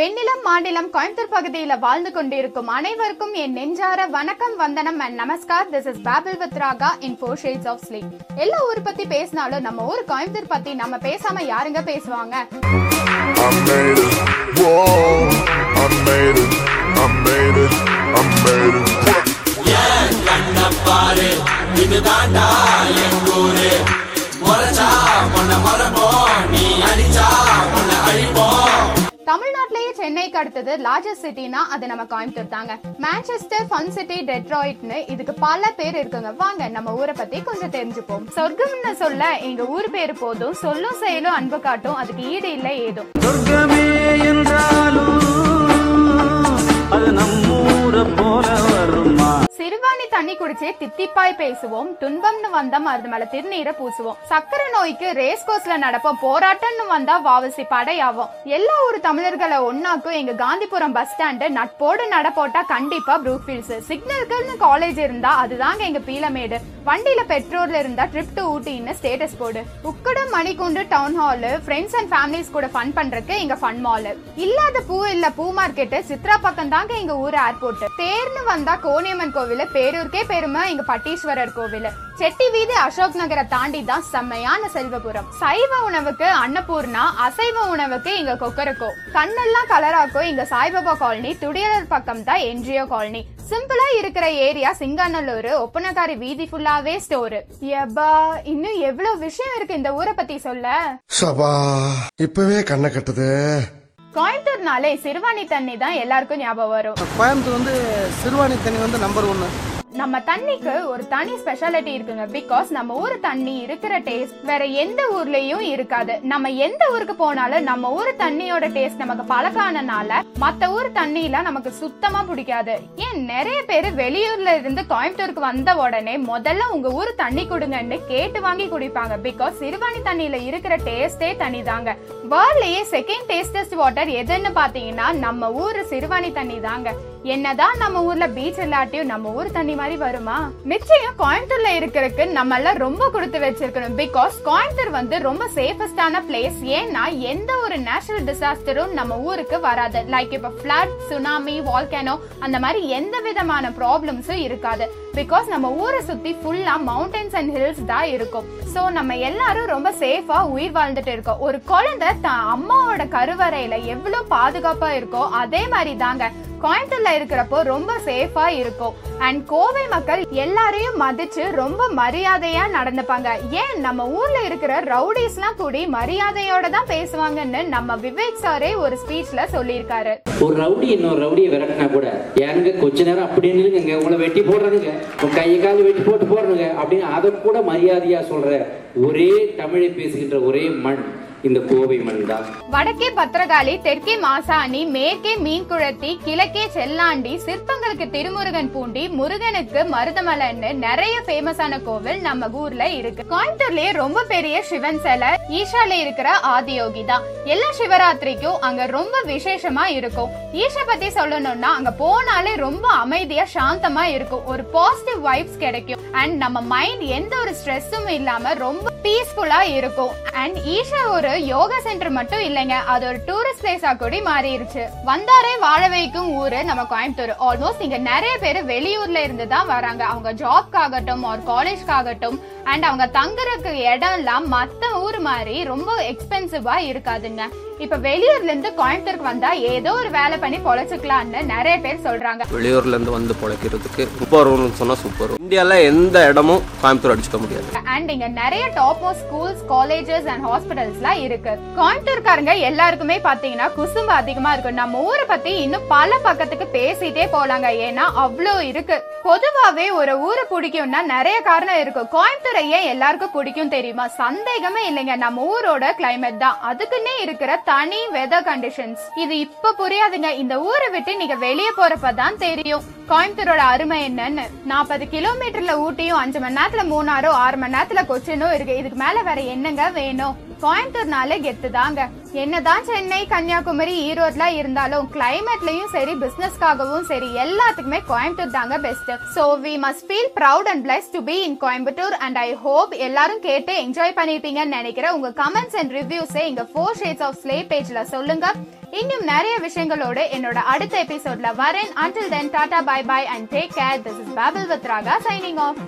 மாநிலம் கோயம்புத்தூர் பகுதியில வாழ்ந்து கொண்டிருக்கும் அனைவருக்கும் என் நெஞ்சார வணக்கம் வந்தனம் and namaskar this is babble with Raga in four shades of sleep எல்லா ஊர் பத்தி பேசினாலும் நம்ம ஊர் கோயம்புத்தூர் பத்தி நம்ம பேசாம யாருங்க பேசுவாங்க I made it. Whoa, I made it. I made it. தமிழ்நாட்டிலேயே சென்னைக்கு அடுத்தது லார்ஜஸ்ட் சிட்டினா அது நம்ம கோயம்புத்தூர் தாங்க. மேன்செஸ்டர் ஃபன் சிட்டி டெட்ராய்ட்னு இதுக்கு பல பேர் இருக்குங்க. வாங்க நம்ம ஊரை பத்தி கொஞ்சம் தெரிஞ்சுப்போம். சொர்க்கம்னு சொல்ல எங்க ஊர் பேர் போதும். சொல்லும் செயலும் அன்பு காட்டும். அதுக்கு ஈடு இல்லை ஏதும். சொர்க்கமே என்றாலும் அது போல திருவாணி தண்ணி குடிச்சே தித்திப்பாய் பேசுவோம். துன்பம்னு வந்தா மருந்து மேல திருநீரை பூசுவோம். சக்கரை நோய்க்கு ரேஸ் கோர்ஸ்ல நடப்போம். போராட்டம்னு வந்தா வாவசி படையாவோம். எல்லா ஊர் தமிழர்களை ஒன்னாக்கும் எங்க காந்திபுரம் பஸ் ஸ்டாண்டு நட்போடு நடப்போட்டா கண்டிப்பா ப்ரூஃபீல்ஸ் சிக்னல்கள்னு காலேஜ் இருந்தா அதுதாங்க எங்க பீலமேடு. வண்டியில பெட்ரோல்ல இருந்தா ட்ரிப் டு ஊட்டின்னு ஸ்டேட்டஸ் போடு. Ukkadam Manikoondu town hall friends and families கூட ஃபன் பண்றதுக்கு எங்க ஃபன் மால் இல்லாத பூ இல்ல பூ மார்க்கெட் சித்ரா பக்கம் தாங்க எங்க ஊர் ஏர்போர்ட் தேர்னு வந்தா கோணியம்மன் கோவில் பேரூருக்கே பெருமை எங்க பட்டீஸ்வரர் கோவில். செட்டி வீதி அசோக் நகரை தாண்டி தான் செம்மையான செல்வபுரம். சைவ உணவுக்கு அன்னபூர்ணா அசைவ உணவுக்கு இங்க கொக்கரக்கோ. கண்ணெல்லாம் கலராக்கோ இங்க சாய்பாபா காலனி துடியலர் பக்கம் தான் என்ஜிஓ காலனி. சிம்பிளா இருக்கிற ஏரியா சிங்காநல்லூர் ஒப்பனக்காரி வீதி ஃபுல்லாவே ஸ்டோர் எபா இன்னும் எவ்வளவு விஷயம் இருக்கு இந்த ஊரை பத்தி சொல்ல? சபா இப்பவே கண்ணை கட்டுது. கோயம்புத்தூர்னாலே சிறுவாணி தண்ணி தான் எல்லாருக்கும் ஞாபகம் வரும். கோயம்புத்தூர் வந்து சிறுவாணி தண்ணி வந்து நம்பர் ஒன்று நம்ம தண்ணிக்கு ஒரு தனி ஸ்பெஷாலிட்டி இருக்குங்க. பிகாஸ் நம்ம ஊர் தண்ணி இருக்கிற டேஸ்ட் வேற எந்த ஊர்லயும் இருக்காது. நம்ம எந்த ஊருக்கு போனாலும் நம்ம ஊர் தண்ணியோட டேஸ்ட் நமக்கு பழக்கானனால மத்த ஊர் தண்ணியில நமக்கு சுத்தமா பிடிக்காது. ஏன்? நிறைய பேர் வெளியூர்ல இருந்து கோயம்புத்தூருக்கு வந்த உடனே முதல்ல உங்க ஊர் தண்ணி கொடுங்கன்னு கேட்டு வாங்கி குடிப்பாங்க. பிகாஸ் சிறுவாணி தண்ணியில இருக்கிற டேஸ்டே தனி தாங்க. வேர்ல்ட்லயே செகண்ட் டேஸ்டஸ்ட் வாட்டர் எதுன்னு பாத்தீங்கன்னா நம்ம ஊர் சிறுவாணி தண்ணி தாங்க. என்னதான் நம்ம ஊர்ல பீச் இல்லாட்டியும் நம்ம ஊர் தண்ணி மாதிரி வருமா? நிச்சயம் கோயம்புத்தூர்ல இருக்கிறதுக்கு நம்ம எல்லாம் ரொம்ப கொடுத்து வச்சிருக்கணும். பிகாஸ் கோயம்புத்தூர் வந்து ரொம்ப சேஃபஸ்டான பிளேஸ் ஏன்னா எந்த ஒரு நேச்சுரல் டிசாஸ்டரும் நம்ம ஊருக்கு வராது. லைக் இப்ப ஃபிளட் சுனாமி வால்கேனோ அந்த மாதிரி எந்த விதமான ப்ராப்ளம்ஸும் இருக்காது. பிகாஸ் நம்ம ஊரை சுத்தி ஃபுல்லா மவுண்டன்ஸ் அண்ட் ஹில்ஸ் தான் இருக்கும். சோ நம்ம எல்லாரும் ரொம்ப சேஃபா உயிர் வாழ்ந்துட்டு இருக்கோம். ஒரு குழந்தை தான் அம்மாவோட கருவறையில எவ்வளவு பாதுகாப்பா இருக்கோ அதே மாதிரி தாங்க. கோயம்புத்தூர்ல இருக்கிறப்போ ரொம்ப சேஃபா இருக்கும். அண்ட் கோவை மக்கள் எல்லாரையும் மதிச்சு ரொம்ப மரியாதையா நடந்துப்பாங்க. ஏன்? நம்ம ஊர்ல இருக்கிற ரவுடிஸ்லாம் கூடி மரியாதையோட தான் பேசுவாங்கன்னு நம்ம விவேக் சாரே ஒரு ஸ்பீச்ல சொல்லியிருக்காரு. ஒரு ரவுடி இன்னொரு ரவுடியை விரட்டினா கூட ஏங்க கொஞ்ச நேரம் அப்படின்னு நில்லுங்க உங்களை வெட்டி போடுறதுங்க உங்க கையை வெட்டி போட்டு போடுறதுங்க அப்படின்னு அதை கூட மரியாதையா சொல்ற ஒரே தமிழை பேசுகின்ற ஒரே மண். இந்த கோவை மண்தான் வடக்கே பத்திரகாளி தெற்கே மாசாணி மேற்கே மீன்குழத்தி கிழக்கே செல்லாண்டி சிற்பங்களுக்கு திருமுருகன் பூண்டி முருகனுக்கு மருதமலைன்னு நிறைய ஃபேமஸான கோவில் நம்ம ஊர்ல இருக்கு. கோயம்புத்தூர்லயே ரொம்ப பெரிய சிவன் சிலை ஈஷால இருக்கிற ஆதியோகி தான். எல்லா சிவராத்திரிக்கும் அங்க ரொம்ப விசேஷமா இருக்கும். ஈஷா பத்தி சொல்லணும்னா அங்க போனாலே ரொம்ப அமைதியா சாந்தமா இருக்கும். ஒரு பாசிட்டிவ் வைப்ஸ் கிடைக்கும். அண்ட் நம்ம மைண்ட் எந்த ஒரு ஸ்ட்ரெஸ்ஸும் இல்லாம ரொம்ப பீஸ்ஃபுல்லா இருக்கும். அண்ட் ஈஷா ஒரு யோகா சென்டர் மட்டும் இல்லைங்க. அது ஒரு டூரிஸ்ட் பிளேஸா கூட மாறிடுச்சு வந்தாரே வாழ வைக்கும் ஊரு நம்ம கோயம்புத்தூர். ஆல்மோஸ்ட் இங்க நிறைய பேர் வெளியூர்ல இருந்து தான் வராங்க. அவங்க ஜாப்காகட்டும் ஒரு காலேஜ்காகட்டும் அண்ட் அவங்க தங்குறதுக்கு இடம் எல்லாம் மத்த ஊர் மாதிரி ரொம்ப எக்ஸ்பென்சிவா இருக்காதுங்க. இப்ப வெளியூர்ல இருந்து கோயம்புத்தூருக்கு வந்தா ஏதோ ஒரு வேலை பண்ணி பொழைச்சுக்கலாம்னு நிறைய பேர் சொல்றாங்க. வெளியூர்ல இருந்து வந்து பிழைக்கிறதுக்கு சூப்பர்னு சொன்னா சூப்பர் இந்தியால எந்த இடமும் கோயம்புத்தூர் அடிச்சுக்க முடியாது. அண்ட் இங்க நிறைய top topmost schools colleges and ஹாஸ்பிட்டல்ஸ்லாம் இருக்கு. கோயம்புத்தூர்காரங்க எல்லாருக்குமே பாத்தீங்கன்னா குசும்பு அதிகமா இருக்கும். நம்ம ஊரை பத்தி இன்னும் பல பக்கத்துக்கு பேசிட்டே போலாங்க. ஏன்னா அவ்வளோ இருக்கு. பொதுவாவே ஒரு ஊரை பிடிக்கும்னா நிறைய காரணம் இருக்கு கோயம்புத்தூரை ஏன் எல்லாருக்கும் பிடிக்கும் தெரியுமா? சந்தேகமே இல்லைங்க. நம்ம ஊரோட கிளைமேட் தான். அதுக்குன்னே இருக்கிற தனி வெதர் கண்டிஷன்ஸ் இது இப்ப புரியாதுங்க. இந்த ஊரை விட்டு நீங்க வெளியே போறப்பதான் தெரியும். கோயம்புத்தூரோட அருமை என்னன்னு நாற்பது கிலோமீட்டர்ல ஊட்டியும் அஞ்சு மணி நேரத்துல மூணாரோ ஆறு மணி நேரத்துல கொச்சினும் இருக்கு. இதுக்கு மேல வேற என்னங்க வேணும்? கோயம்புத்தூர்னாலே கெத்து தாங்க என்னதான் சென்னை கன்னியாகுமரி ஈரோட்ல இருந்தாலும் கிளைமேட்லயும் சரி பிசினஸ்க்காகவும் சரி எல்லாத்துக்குமே கோயம்புத்தூர் தாங்க best so we must feel proud and bless to be in Coimbatore and I hope எல்லாரும் கேட்டு என்ஜாய் பண்ணிருப்பீங்கன்னு நினைக்கிறேன். உங்க கமெண்ட்ஸ் அண்ட் ரிவ்யூஸை இங்க ஃபோர் ஷேட்ஸ் ஆஃப் ஸ்லே பேஜ்ல சொல்லுங்க. இன்னும் நிறைய விஷயங்களோட என்னோட அடுத்த எபிசோட்ல வரேன். Until then tata bye bye and take care this is babble with Raga signing off